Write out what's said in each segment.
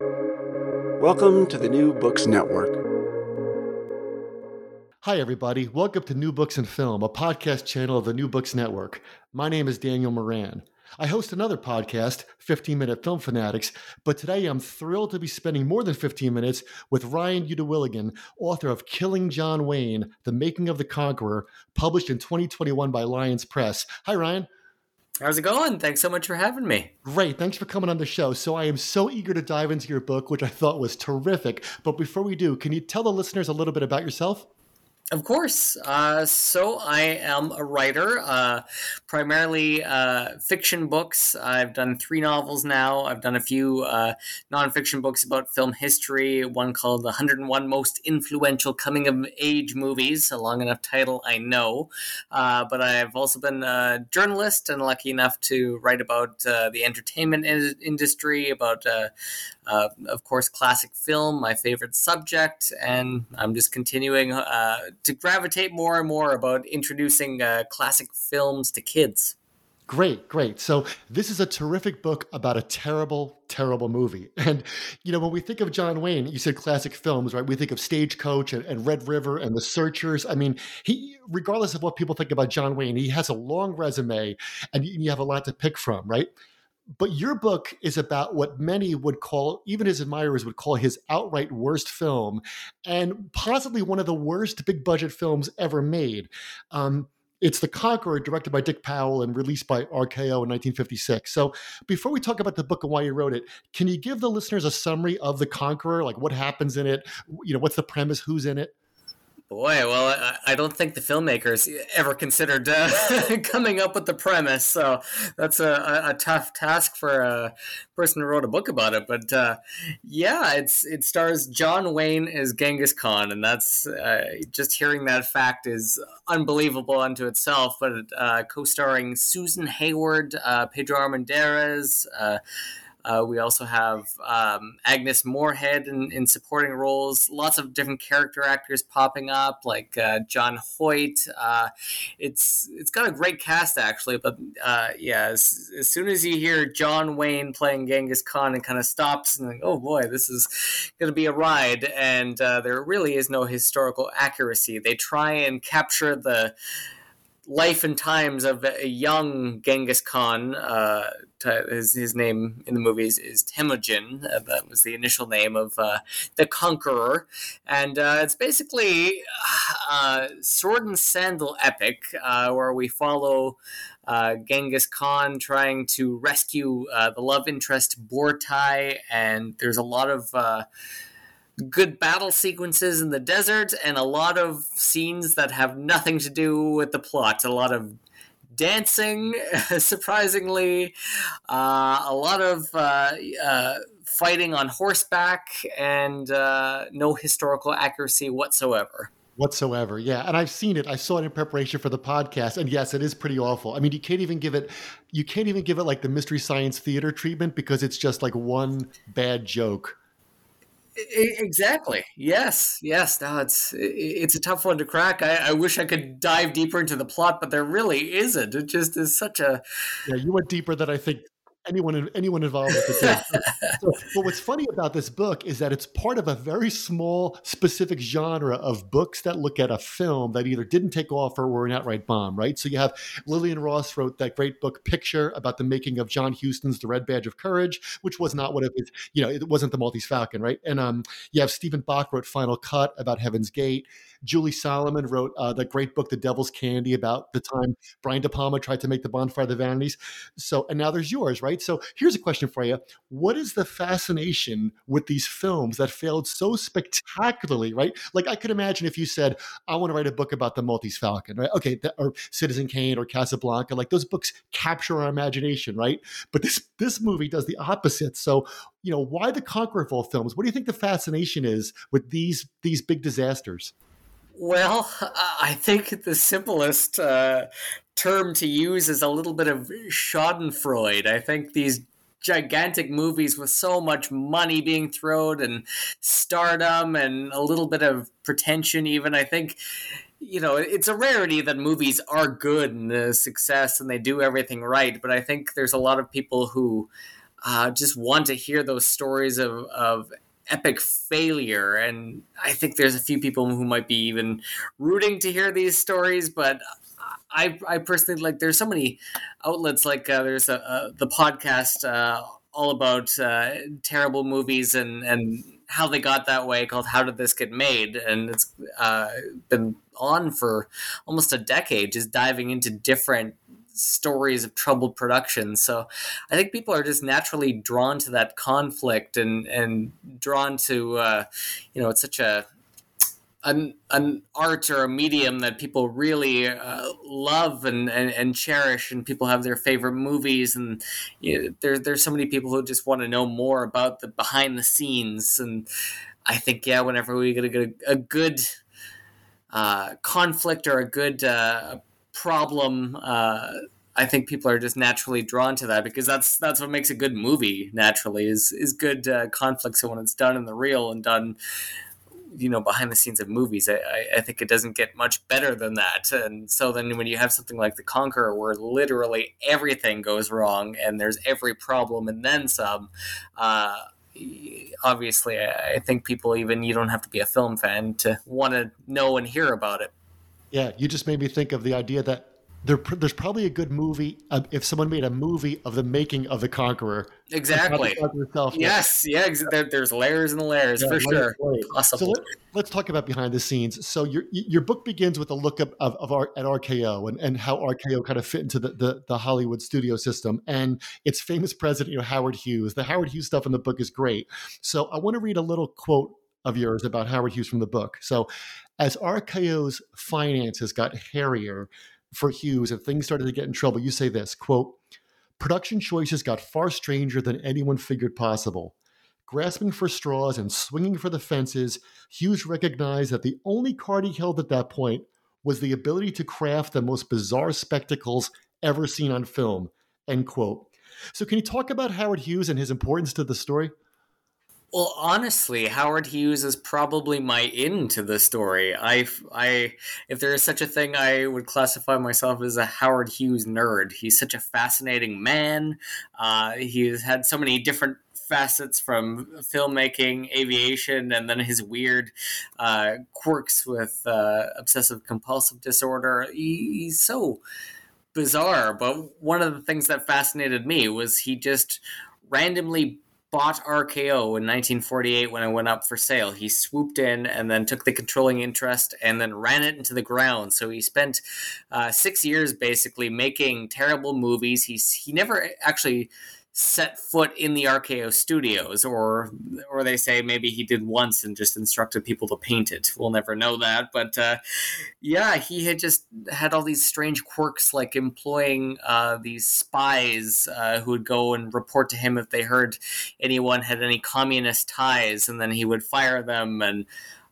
Welcome to the New Books Network. Hi, everybody. Welcome to New Books and Film, a podcast channel of the New Books Network. My name is Daniel Moran. I host another podcast, 15 Minute Film Fanatics, but today I'm thrilled to be spending more than 15 minutes with Ryan Uytdewilligen, author of Killing John Wayne The Making of the Conqueror, published in 2021 by Lyons Press. Hi, Ryan. How's it going? Thanks so much for having me. Great. Thanks for coming on the show. So, I am so eager to dive into your book, which I thought was terrific. But before we do, can you tell the listeners a little bit about yourself? Of course. Uh, so I am a writer, uh, primarily uh, fiction books. I've done three novels now. I've done a few uh, nonfiction books about film history, one called The 101 Most Influential Coming of Age Movies, a long enough title, I know. Uh, but I've also been a journalist and lucky enough to write about uh, the entertainment in- industry, about, of course, classic film, my favorite subject. And I'm just continuing to gravitate more and more about introducing uh, classic films to kids. Great, great. So this is a terrific book about a terrible, terrible movie. And you know, when we think of John Wayne, you said classic films, right? We think of Stagecoach and, and Red River and The Searchers. I mean, he, regardless of what people think about John Wayne, he has a long resume, and you have a lot to pick from, right? But your book is about what many would call, even his admirers would call his outright worst film, and possibly one of the worst big budget films ever made. Um, it's The Conqueror, directed by Dick Powell and released by RKO in 1956. So, before we talk about the book and why you wrote it, can you give the listeners a summary of The Conqueror? Like what happens in it? You know, what's the premise? Who's in it? Boy, well, I, I, don't think the filmmakers ever considered uh, coming up with the premise, so that's a, a, tough task for a person who wrote a book about it. But uh, yeah, it's it stars John Wayne as Genghis Khan, and that's uh, just hearing that fact is unbelievable unto itself. But uh, co-starring Susan Hayward, uh, Pedro Armendariz. Uh, we also have um, Agnes Moorehead in, in, supporting roles. Lots of different character actors popping up, like uh, John Hoyt. Uh, it's it's got a great cast actually, but uh, yeah, as, as, soon as you hear John Wayne playing Genghis Khan, it kind of stops and like, oh boy, this is going to be a ride. And uh, there really is no historical accuracy. They try and capture the life and times of a young Genghis Khan. Uh, his, his name in the movies is Temujin. Uh, that was the initial name of uh, the conqueror. And uh, it's basically a uh, sword and sandal epic uh, where we follow Genghis Khan trying to rescue the love interest Bortai. And there's a lot of good battle sequences in the desert and a lot of scenes that have nothing to do with the plot. A lot of dancing, surprisingly, uh, a lot of uh, uh, fighting on horseback, and uh, no historical accuracy whatsoever whatsoever. Yeah, and I've seen it. I saw it in preparation for the podcast, and yes, it is pretty awful. I mean, you can't even give it, you can't even give it like the mystery science theater treatment because it's just like one bad joke. Exactly. Yes. Yes. No, it's it's a tough one to crack. I, I, wish I could dive deeper into the plot, but there really isn't. It just is such a. Yeah, you went deeper than I think anyone anyone involved with the so, but what's funny about this book is that it's part of a very small, specific genre of books that look at a film that either didn't take off or were an outright bomb. Right. So you have Lillian Ross wrote that great book Picture about the making of John Huston's The Red Badge of Courage, which was not what it was. You know, it wasn't the Maltese Falcon, right? And um, you have Steven Bach wrote Final Cut about Heaven's Gate. Julie Salamon wrote uh, the great book, The Devil's Candy, about the time Brian De Palma tried to make the Bonfire of the Vanities. So, and now there's yours, right? Right? So here's a question for you. What is the fascination with these films that failed so spectacularly, right? Like I could imagine if you said, I want to write a book about the Maltese Falcon, right? Okay, or Citizen Kane or Casablanca, like those books capture our imagination, right? But this this movie does the opposite. So, you know, why the Conqueror films? What do you think the fascination is with these these big disasters? Well, I think the simplest uh, term to use is a little bit of Schadenfreude. I think these gigantic movies with so much money being thrown and stardom and a little bit of pretension, even, I think. You know, it's a rarity that movies are good and a success and they do everything right. But I think there's a lot of people who uh, just want to hear those stories of, of epic failure. And I think there's a few people who might be even rooting to hear these stories, but I, I personally like there's so many outlets like uh, there's a, a, the podcast uh, all about uh, terrible movies and, and how they got that way called How Did This Get Made? And it's uh, been on for almost a decade, just diving into different stories of troubled production. So I think people are just naturally drawn to that conflict and and drawn to uh, you know it's such a an, an art or a medium that people really uh, love and, and, and, cherish, and people have their favorite movies, and you know, there, there's so many people who just want to know more about the behind the scenes. And I think, yeah, whenever we get a, good, a good uh, conflict or a good uh, problem, uh, I think people are just naturally drawn to that because that's that's what makes a good movie. Naturally, is is good uh, conflict. So when it's done in the real and done, you know, behind the scenes of movies, I, I think it doesn't get much better than that. And so then when you have something like The Conqueror, where literally everything goes wrong and there's every problem and then some. Uh, obviously, I think people even you don't have to be a film fan to want to know and hear about it. Yeah, you just made me think of the idea that there, there's probably a good movie uh, if someone made a movie of the making of the Conqueror. Exactly. Conqueror yes. Yeah. Ex- there, there's layers and layers yeah, for sure. Possible. So let, us talk about behind the scenes. So your your book begins with a look of, of, of our, at RKO and, and how RKO kind of fit into the, the, the Hollywood studio system and its famous president, you know, Howard Hughes. The Howard Hughes stuff in the book is great. So I want to read a little quote of yours about Howard Hughes from the book. So as RKO's finances got hairier for Hughes and things started to get in trouble, you say this quote, production choices got far stranger than anyone figured possible. Grasping for straws and swinging for the fences, Hughes recognized that the only card he held at that point was the ability to craft the most bizarre spectacles ever seen on film. End quote. So, can you talk about Howard Hughes and his importance to the story? Well, honestly, Howard Hughes is probably my in to the story. I, I, if there is such a thing, I would classify myself as a Howard Hughes nerd. He's such a fascinating man. Uh, he's had so many different facets from filmmaking, aviation, and then his weird uh, quirks with uh, obsessive compulsive disorder. He, he's so bizarre. But one of the things that fascinated me was he just randomly bought RKO in 1948 when it went up for sale. He swooped in and then took the controlling interest and then ran it into the ground. So he spent uh, six years basically making terrible movies. He's he never actually set foot in the RKO studios, or or they say maybe he did once and just instructed people to paint it. We'll never know that, but uh, yeah, he had just had all these strange quirks, like employing uh, these spies uh, who would go and report to him if they heard anyone had any communist ties, and then he would fire them and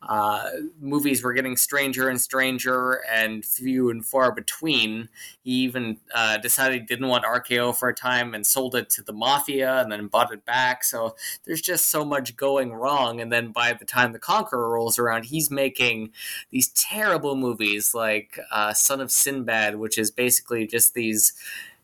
uh, movies were getting stranger and stranger and few and far between. He even uh, decided he didn't want RKO for a time and sold it to the mafia and then bought it back. So there's just so much going wrong. And then by the time The Conqueror rolls around, he's making these terrible movies like uh, Son of Sinbad, which is basically just these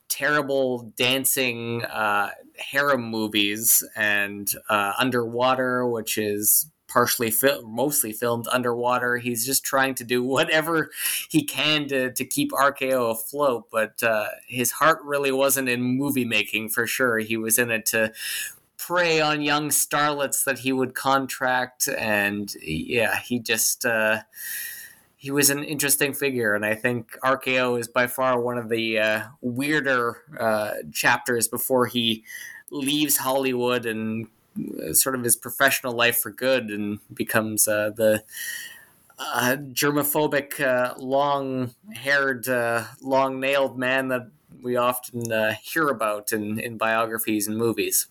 terrible dancing uh, harem movies and uh, Underwater, which is partially fil- mostly filmed underwater. He's just trying to do whatever he can to, to keep RKO afloat, but uh, his heart really wasn't in movie making for sure. He was in it to prey on young starlets that he would contract, and yeah, he just. Uh, he was an interesting figure, and I think RKO is by far one of the uh, weirder uh, chapters before he leaves Hollywood and sort of his professional life for good and becomes uh, the uh, germophobic, uh, long-haired, long-nailed man that we often hear about in, in biographies and movies.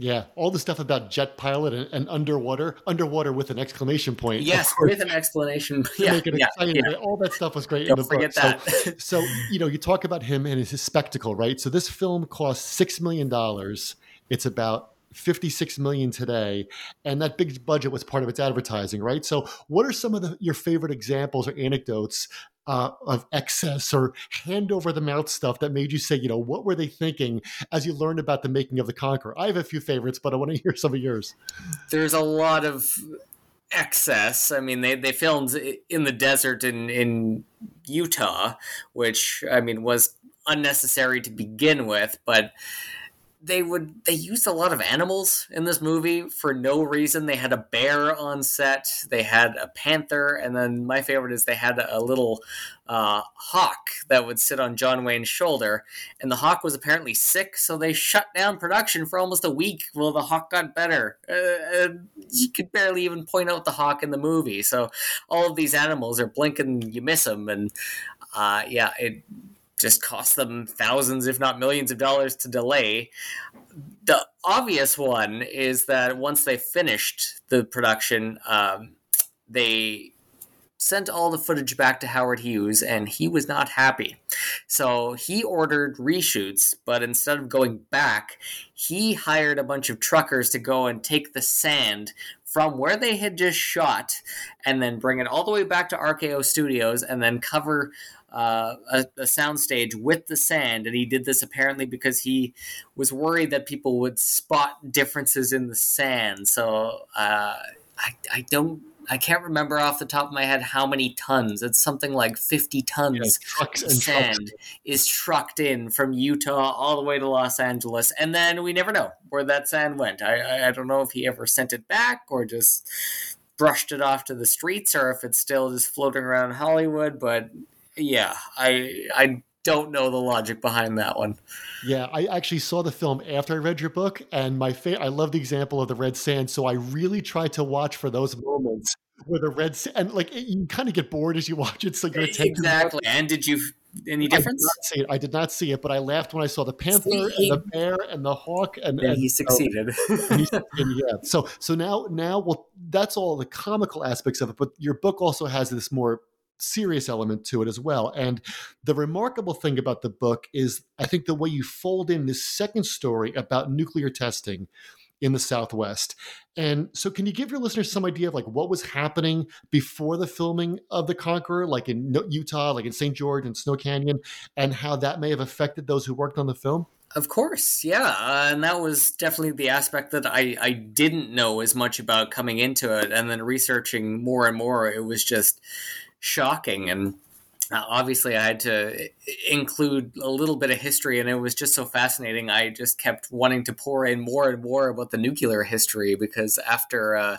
Yeah, all the stuff about jet pilot and, and underwater, underwater with an exclamation point. Yes, with an explanation. Yeah, make it yeah, exciting. yeah. All that stuff was great Don't in the forget book. that. So, so, you know, you talk about him and his spectacle, right? So this film cost six million dollars. It's about 56 million today and that big budget was part of its advertising right? So what are some of the, your favorite examples or anecdotes uh, of excess or hand over the mouth stuff that made you say you know what were they thinking as you learned about the making of the conqueror? I have a few favorites but i want to hear some of yours. There's a lot of excess. I mean, they, they filmed in the desert in, in Utah, which, I mean, was unnecessary to begin with, but they would they used a lot of animals in this movie for no reason. They had a bear on set, they had a panther, and then my favorite is they had a little uh, hawk that would sit on John Wayne's shoulder. And the hawk was apparently sick, so they shut down production for almost a week while the hawk got better. Uh, you could barely even point out the hawk in the movie. So all of these animals are blinking, you miss them, and uh, yeah, it just cost them thousands, if not millions of dollars to delay. The obvious one is that once they finished the production, um, they sent all the footage back to Howard Hughes, and he was not happy. So he ordered reshoots, but instead of going back, he hired a bunch of truckers to go and take the sand from where they had just shot and then bring it all the way back to RKO Studios and then cover uh, a, a soundstage with the sand, and he did this apparently because he was worried that people would spot differences in the sand. So uh, I, I don't. I can't remember off the top of my head how many tons. It's something like 50 tons Yeah, of sand trucks. is trucked in from Utah all the way to Los Angeles. And then we never know where that sand went. I, I, I don't know if he ever sent it back or just brushed it off to the streets or if it's still just floating around Hollywood. But yeah, I I don't know the logic behind that one. Yeah, I actually saw the film after I read your book, and my fa- I love the example of the red sand. So I really tried to watch for those moments where the red sand, and like it, you kind of get bored as you watch it. So your attention. Exactly. And did you any I did difference? see it. I did not see it, but I laughed when I saw the panther See? and the bear and the hawk, and, And and he succeeded. and he- and yeah. So so now now well that's all the comical aspects of it, but your book also has this more serious element to it as well. And the remarkable thing about the book is I think the way you fold in this second story about nuclear testing in the Southwest. And so can you give your listeners some idea of like what was happening before the filming of The Conqueror, like in Utah, like in St. George and Snow Canyon, and how that may have affected those who worked on the film? Of course, yeah, uh, and that was definitely the aspect that I, I didn't know as much about coming into it, and then researching more and more, it was just shocking. And uh, obviously, I had to include a little bit of history, and it was just so fascinating. I just kept wanting to pour in more and more about the nuclear history because after uh,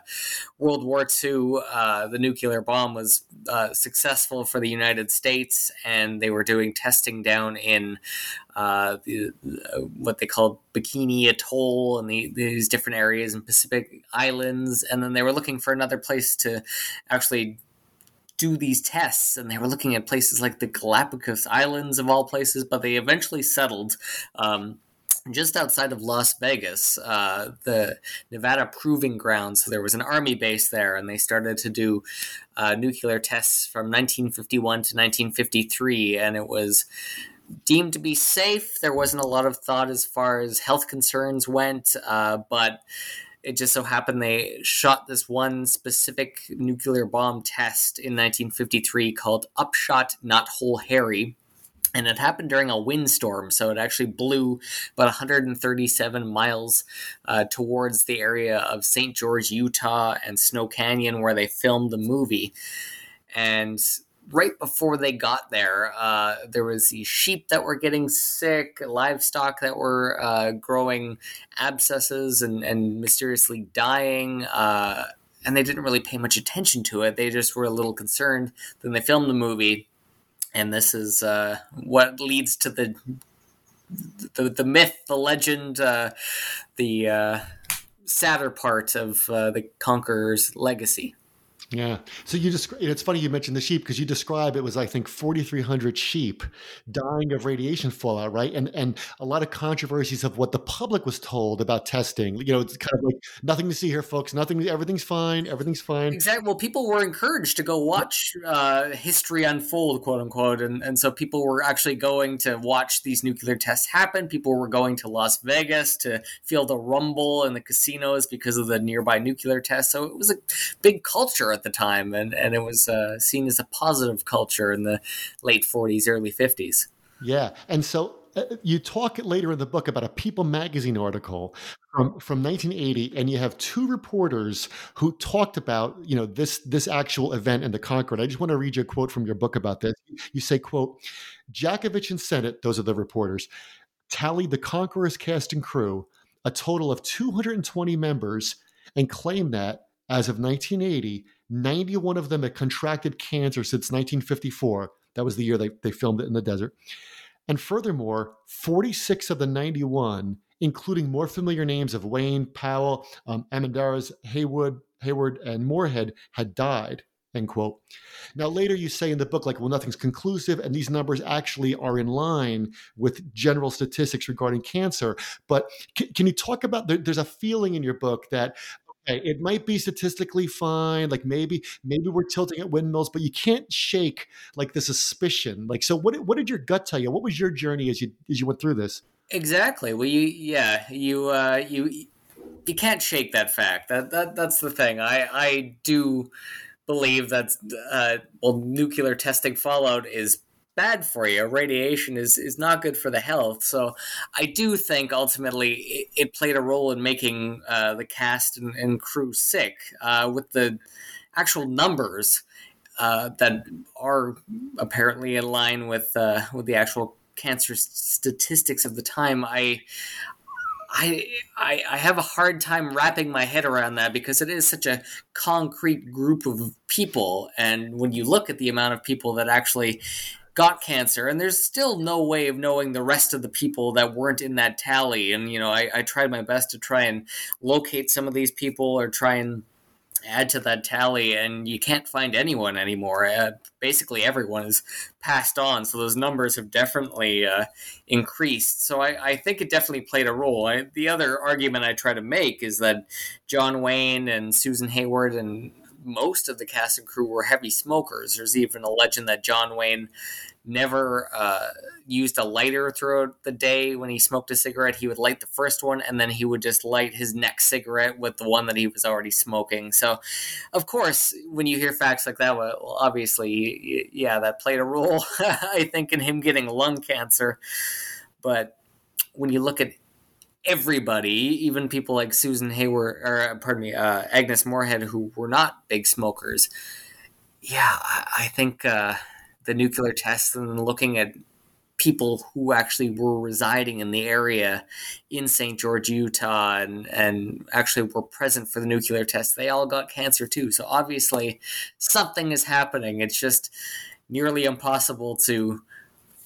World War II, uh, the nuclear bomb was uh, successful for the United States, and they were doing testing down in uh, the, uh, what they called Bikini Atoll and the, these different areas in Pacific Islands, and then they were looking for another place to actually do these tests, and they were looking at places like the Galapagos Islands of all places, but they eventually settled. Um, just outside of Las Vegas, uh, the Nevada Proving Ground. So there was an army base there, and they started to do uh, nuclear tests from 1951 to 1953, and it was deemed to be safe. There wasn't a lot of thought as far as health concerns went, uh, but it just so happened they shot this one specific nuclear bomb test in 1953 called Upshot-Knothole Harry. And it happened during a windstorm, so it actually blew about 137 miles uh, towards the area of St. George, Utah, and Snow Canyon, where they filmed the movie. And right before they got there, uh, there was these sheep that were getting sick, livestock that were uh, growing abscesses and, and mysteriously dying. Uh, and they didn't really pay much attention to it. They just were a little concerned. Then they filmed the movie, and this is uh, what leads to the the, the myth, the legend, uh, the uh, sadder part of the conqueror's legacy. Yeah. So you just, it's funny you mentioned the sheep because you describe it was, I think, 4,300 sheep dying of radiation fallout, right? And and a lot of controversies of what the public was told about testing. You know, it's kind of like nothing to see here, folks. Nothing, everything's fine. Everything's fine. Exactly. Well, people were encouraged to go watch uh, history unfold, quote unquote. And, and so people were actually going to watch these nuclear tests happen. People were going to Las Vegas to feel the rumble in the casinos because of the nearby nuclear tests. So it was a big culture at the time, and and it was uh, seen as a positive culture in the late 40s, early 50s. Yeah, and so uh, you talk later in the book about a People magazine article from, from 1980, and you have two reporters who talked about you know this this actual event in the Concorde. I just want to read you a quote from your book about this. You say, "quote Jakovich and Sennett, those are the reporters, tallied the Conqueror's cast and crew, a total of 220 members, and claimed that as of 1980." 91 of them had contracted cancer since 1954. That was the year they, they filmed it in the desert. And furthermore, 46 of the 91, including more familiar names of Wayne, Powell, um, Armendariz, Haywood, Hayward, and Moorehead, had died. End quote. Now, later you say in the book, like, well, nothing's conclusive, and these numbers actually are in line with general statistics regarding cancer. But can, can you talk about? There, there's a feeling in your book that okay, it might be statistically fine. Like maybe maybe we're tilting at windmills, but you can't shake like the suspicion. Like so, what what did your gut tell you? What was your journey as you as you went through this? Exactly. Well, you yeah you uh, you you can't shake that fact. That that that's the thing. I I do believe that uh, well nuclear testing fallout is bad for you. Radiation is is not good for the health. So I do think ultimately it, it played a role in making uh, the cast and, and crew sick uh, with the actual numbers uh, that are apparently in line with uh, with the actual cancer statistics of the time. I. I, I, I have a hard time wrapping my head around that because it is such a concrete group of people, and when you look at the amount of people that actually got cancer, and there's still no way of knowing the rest of the people that weren't in that tally. And you know, I, I tried my best to try and locate some of these people or try and add to that tally, and you can't find anyone anymore. Uh, basically, everyone is passed on, so those numbers have definitely uh, increased. So I, I, think it definitely played a role. I, the other argument I try to make is that John Wayne and Susan Hayward and most of the cast and crew were heavy smokers. There's even a legend that John Wayne never uh, used a lighter throughout the day when he smoked a cigarette. He would light the first one and then he would just light his next cigarette with the one that he was already smoking. So, of course, when you hear facts like that, well, obviously, yeah, that played a role, I think, in him getting lung cancer. But when you look at everybody, even people like Susan Hayward, or pardon me, uh, Agnes Moorehead, who were not big smokers. Yeah, I, I think uh, the nuclear tests and looking at people who actually were residing in the area in St. George, Utah, and, and actually were present for the nuclear test, they all got cancer too. So obviously, something is happening. It's just nearly impossible to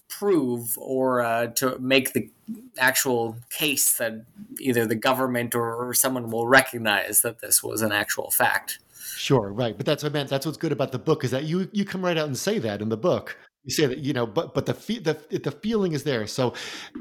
prove or uh, to make the actual case that either the government or, or someone will recognize that this was an actual fact. Sure, right. But that's what I meant. That's what's good about the book is that you you come right out and say that in the book you say that you know but but the the the feeling is there. So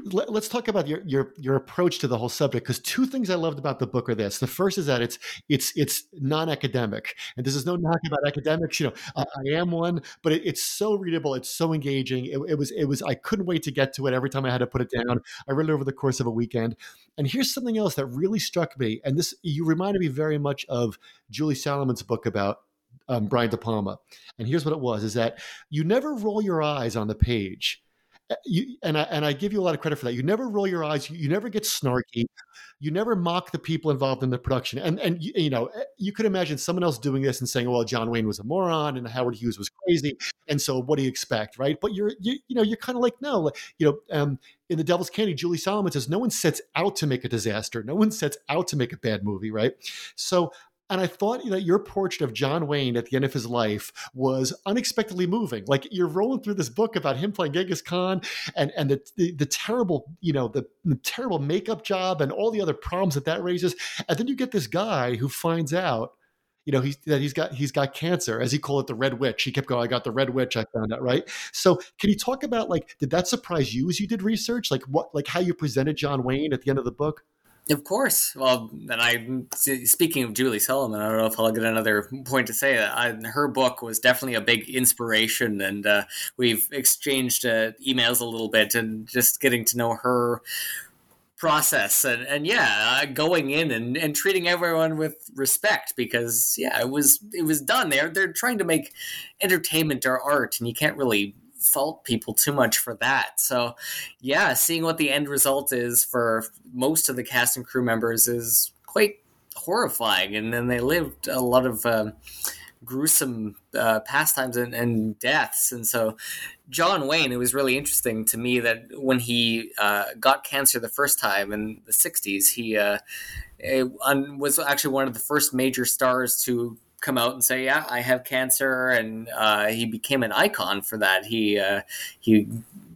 let, us talk about your your your approach to the whole subject because two things i loved about the book are this. The first is that it's it's it's non-academic and this is no knock about academics you know i, I am one but it, it's so readable it's so engaging. It, it, was it was i couldn't wait to get to it every time i had to put it down. I read it over the course of a weekend. And here's something else that really struck me and this you reminded me very much of julie salamon's book about um, Brian De Palma. And here's what it was: is that you never roll your eyes on the page. Uh, you, and I and I give you a lot of credit for that. You never roll your eyes. You, never get snarky. You never mock the people involved in the production. And and you, you, know eh, you could imagine someone else doing this and saying, "Well, John Wayne was a moron and Howard Hughes was crazy." And so, what do you expect, right? But you're you, you know you're kind of like no, you know. Um, in the Devil's Candy, Julie Salamon says no one sets out to make a disaster. No one sets out to make a bad movie, right? So And I thought that your portrait of John Wayne at the end of his life was unexpectedly moving. Like you're rolling through this book about him playing Genghis Khan and and the the, the terrible you know the, the terrible makeup job and all the other problems that that raises, and then you get this guy who finds out you know he's that he's got he's got cancer as he called it the red witch. He kept going i got the red witch i found out right? So can you talk about like did that surprise you as you did research? Like what like how you presented john wayne at the end of the book of course. Well, and I, speaking of Julie Salamon, I don't know if I'll get another point to say. I, her book was definitely a big inspiration, and uh, we've exchanged uh, emails a little bit, and just getting to know her process and, and yeah uh, going in and, and treating everyone with respect because yeah it was it was done they're they're trying to make entertainment or art and you can't really fault people too much for that so yeah seeing what the end result is for most of the cast and crew members is quite horrifying and then they lived a lot of um, gruesome uh, pastimes and, and, deaths. And so, John Wayne, it was really interesting to me that when he uh, got cancer the first time in the 60s, he uh, was actually one of the first major stars to come out and say, "Yeah, I have cancer," and uh, he became an icon for that. He uh, he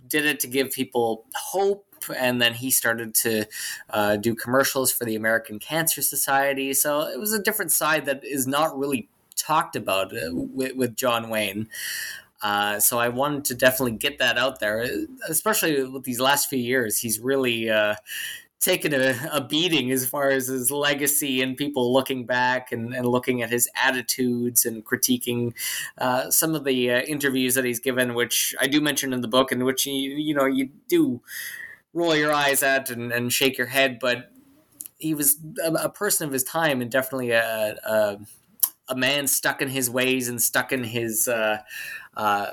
did it to give people hope and then he started to uh, do commercials for the American Cancer Society. So it was a different side that is not really talked about uh, with, with John Wayne. Uh, so I wanted to definitely get that out there, especially with these last few years. He's really uh, taken a, a, beating as far as his legacy and people looking back and, and looking at his attitudes and critiquing uh, some of the uh, interviews that he's given, which I do mention in the book, and which you you know you do roll your eyes at and, and shake your head, but he was a, a, person of his time and definitely a, a a man stuck in his ways and stuck in his uh, uh,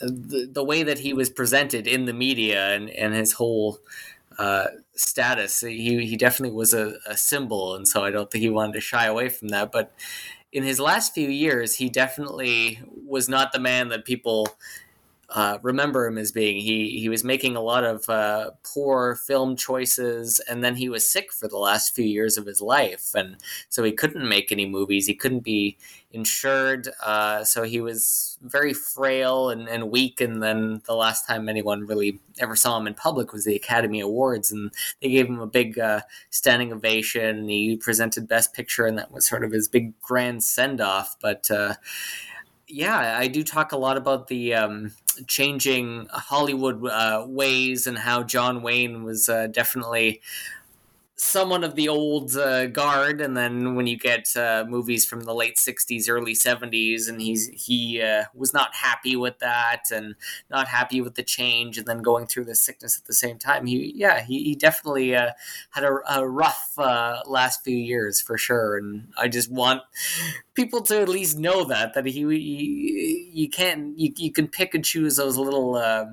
the, the way that he was presented in the media and, and his whole uh, status. He, he definitely was a, a, symbol, and so I don't think he wanted to shy away from that. But in his last few years, he definitely was not the man that people uh, remember him as being. He he was making a lot of uh, poor film choices, and then he was sick for the last few years of his life, and so he couldn't make any movies. He couldn't be insured, uh, so he was very frail and, and weak. And then the last time anyone really ever saw him in public was the Academy Awards, and they gave him a big uh, standing ovation. He presented Best Picture, and that was sort of his big grand send off. But uh, yeah, I do talk a lot about the um, changing Hollywood uh, ways and how John Wayne was uh, definitely someone of the old uh, guard, and then when you get uh, movies from the late '60s, early '70s, and he's he uh, was not happy with that, and not happy with the change, and then going through the sickness at the same time. He, yeah, he, he definitely uh, had a, a rough uh, last few years for sure, and I just want people to at least know that that he, he you can't you, you can pick and choose those little. Uh,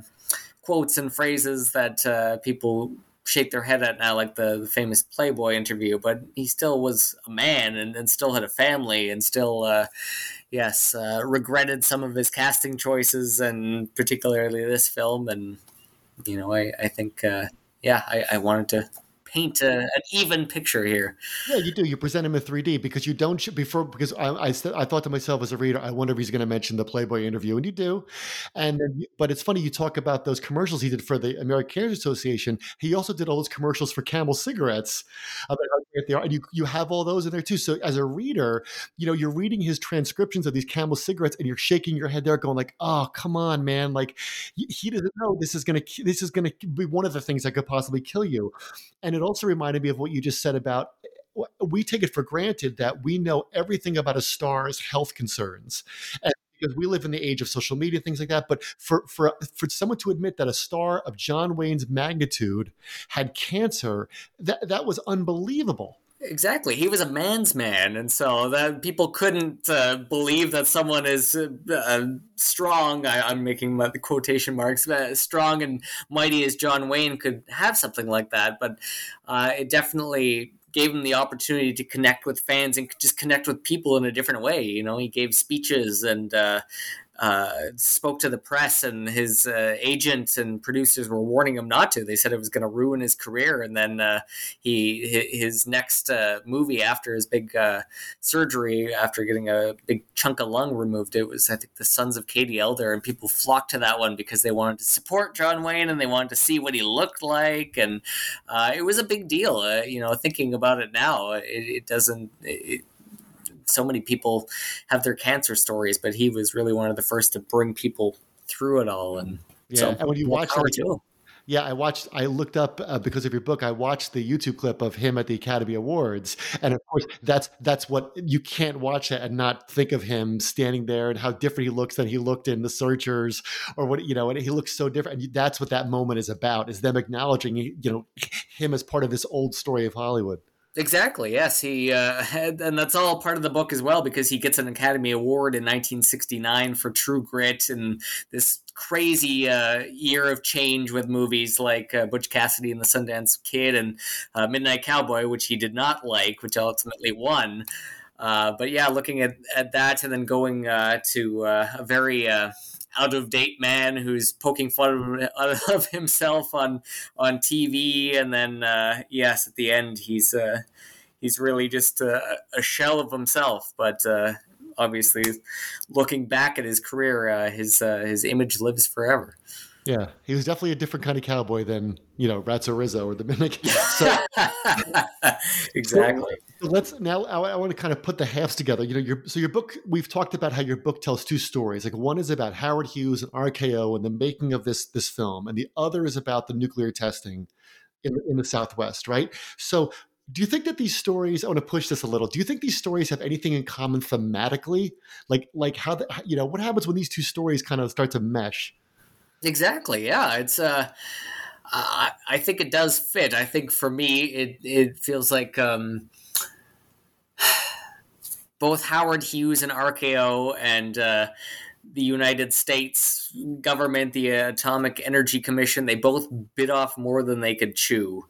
quotes and phrases that people shake their head at now, like the, the famous Playboy interview, but he still was a man and, and still had a family and still, uh, yes, uh, regretted some of his casting choices and particularly this film. And, you know, I, I think, uh, yeah, I, I wanted to paint a, an even picture here. Yeah, you do. You present him in 3D because you don't before because I I, I thought to myself as a reader, I wonder if he's going to mention the Playboy interview, and you do. And but it's funny you talk about those commercials he did for the American Cancer Association. He also did all those commercials for Camel cigarettes about how great they are, and you you have all those in there too. So as a reader, you know you're reading his transcriptions of these Camel cigarettes, and you're shaking your head there, going like, "Oh, come on, man! Like he doesn't know this is going to this is going to be one of the things that could possibly kill you." And it also reminded me of what you just said about we take it for granted that we know everything about a star's health concerns. And because we live in the age of social media, things like that. But for for for someone to admit that a star of John Wayne's magnitude had cancer, that that was unbelievable. Exactly. He was a man's man, and so that people couldn't uh, believe that someone is uh, uh, strong. I, am making my, quotation marks. Uh, strong and mighty as John Wayne could have something like that, but uh, it definitely gave him the opportunity to connect with fans and just connect with people in a different way. You know, he gave speeches and uh, spoke to the press, and his uh, and producers were warning him not to. They said it was going to ruin his career, and then uh, he his next uh, movie after his big uh, surgery, after getting a big chunk of lung removed, it was I think the Sons of Katie Elder, and people flocked to that one because they wanted to support John Wayne and they wanted to see what he looked like, and uh, it was a big deal. you know, thinking about it now, it, it doesn't. It, so many people have their cancer stories, but he was really one of the first to bring people through it all. And yeah, so, and when you watch it, yeah, I watched. I looked up uh, because of your book. I watched the YouTube clip of him at the Academy Awards, and of course, that's that's what you can't watch that and not think of him standing there and how different he looks than he looked in The Searchers, or what you know. And he looks so different. And that's what that moment is about: is them acknowledging you know him as part of this old story of Hollywood. Exactly. Yes, he uh, had, and that's all part of the book as well because he gets an Academy Award in 1969 for True Grit and this crazy uh, year of change with movies like uh, Butch Cassidy and the Sundance Kid and uh, Midnight Cowboy, which he did not like, which ultimately won. Uh, but yeah, looking at, at that and then going uh, to a very out of date man who's poking fun of himself on on TV, and then uh, yes, at the end he's uh, he's really just a, a, shell of himself. But uh, obviously, looking back at his career, uh, his uh, his image lives forever. Yeah, he was definitely a different kind of cowboy than you know Ratso Rizzo or the Mimic. So, exactly. So let's now. I, I, want to kind of put the halves together. You know, your so your book. We've talked about how your book tells two stories. Like one is about Howard Hughes and RKO and the making of this this film, and the other is about the nuclear testing in in the Southwest. Right. So do you think that these stories i want to push this a little do you think these stories have anything in common thematically like like how the, you know what happens when these two stories kind of start to mesh Exactly. Yeah, it's. Uh, I, I think it does fit. I think for me, it it feels like um, both Howard Hughes and RKO and uh, the United States government, the Atomic Energy Commission, they both bit off more than they could chew.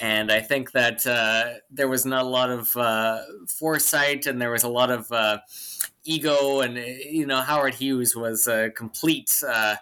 And I think that uh, there was not a lot of uh, foresight, and there was a lot of uh, ego, and you know Howard Hughes was a complete uh,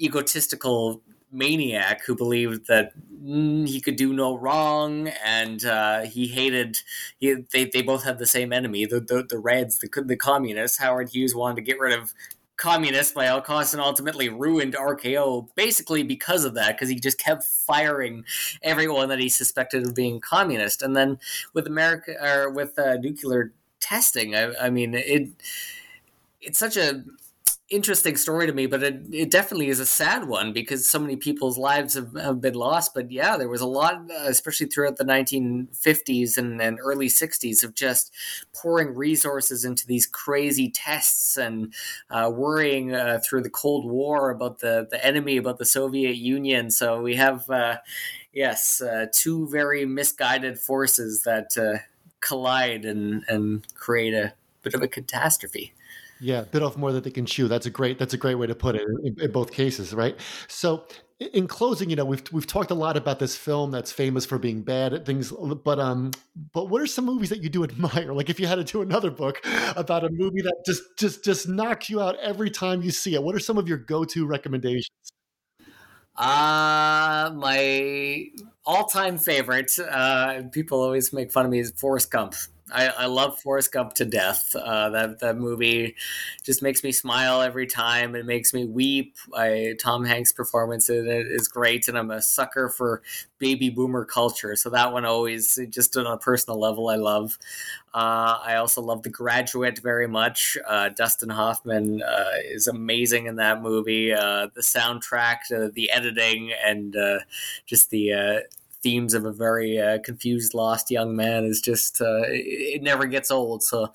egotistical maniac who believed that mm, he could do no wrong and uh, he hated he, they, they both had the same enemy the, the, the reds the, the communists. Howard hughes wanted to get rid of communists by all costs and ultimately ruined rko basically because of that because he just kept firing everyone that he suspected of being communist. And then with america or with uh, nuclear testing I, I mean it it's such a interesting story to me, but it, it definitely is a sad one because so many people's lives have, have been lost. But yeah, there was a lot, uh, especially throughout the 1950s and, and early 60s, of just pouring resources into these crazy tests and uh, worrying uh, through the Cold War about the, the enemy, about the Soviet Union. So we have, uh, yes, uh, two very misguided forces that uh, collide and, and create a bit of a catastrophe. Yeah, bit off more than they can chew. That's a great. That's a great way to put it in, in, both cases, right? So, in closing, you know, we've we've talked a lot about this film that's famous for being bad at things, but um, but what are some movies that you do admire? Like, if you had to do another book about a movie that just just just knocks you out every time you see it, what are some of your go to recommendations? Uh, my all time favorite. Uh, people always make fun of me is Forrest Gump. I, I love Forrest Gump to death. Uh, that that movie just makes me smile every time. It makes me weep. I, Tom Hanks' performance in it is great, and I'm a sucker for baby boomer culture. So that one always, just on a personal level, I love. Uh, I also love The Graduate very much. Uh, Dustin Hoffman uh, is amazing in that movie. Uh, the soundtrack, the editing, and uh, just the themes of a very uh, confused, lost young man is just uh, it, never gets old. So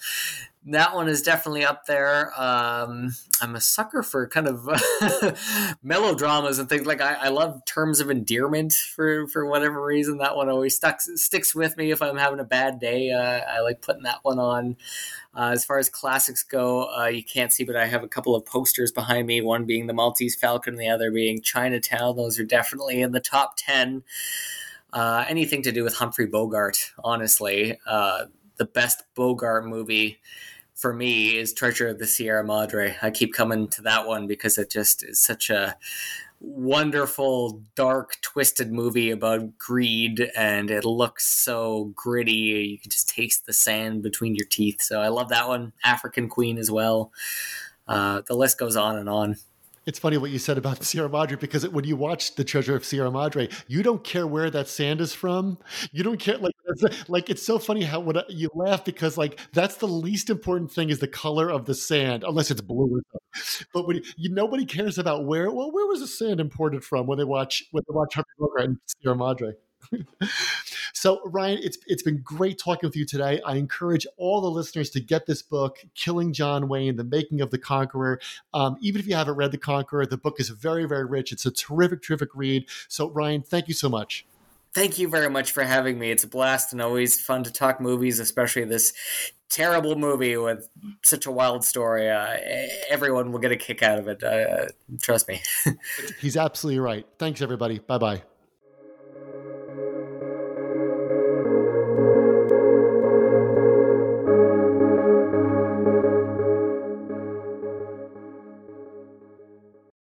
that one is definitely up there. Um, I'm a sucker for kind of melodramas and things like I, I, love terms of endearment for for whatever reason. That one always stuck sticks with me if I'm having a bad day. Uh, I like putting that one on. Uh, as far as classics go, uh, you can't see, but I have a couple of posters behind me. One being the Maltese Falcon, the other being Chinatown. Those are definitely in the top ten. Uh, anything to do with Humphrey Bogart, honestly. Uh, the best Bogart movie for me is Treasure of the Sierra Madre. I keep coming to that one because it just is such a wonderful, dark, twisted movie about greed, and it looks so gritty. You can just taste the sand between your teeth. So I love that one. African Queen as well. Uh, the list goes on and on it's funny what you said about Sierra Madre because when you watch The Treasure of Sierra Madre, you don't care where that sand is from. You don't care like it's, like it's so funny how when you laugh because like that's the least important thing is the color of the sand unless it's blue. Or something. But when you, nobody cares about where well where was the sand imported from when they watch when they watch Bogart and Sierra Madre. so Ryan, it's it's been great talking with you today. I encourage all the listeners to get this book, Killing John Wayne: The Making of the Conqueror. Um, even if you haven't read The Conqueror, the book is very very rich. It's a terrific terrific read. So Ryan, thank you so much. Thank you very much for having me. It's a blast and always fun to talk movies, especially this terrible movie with such a wild story. Uh, everyone will get a kick out of it. Uh, trust me. He's absolutely right. Thanks, everybody. Bye bye.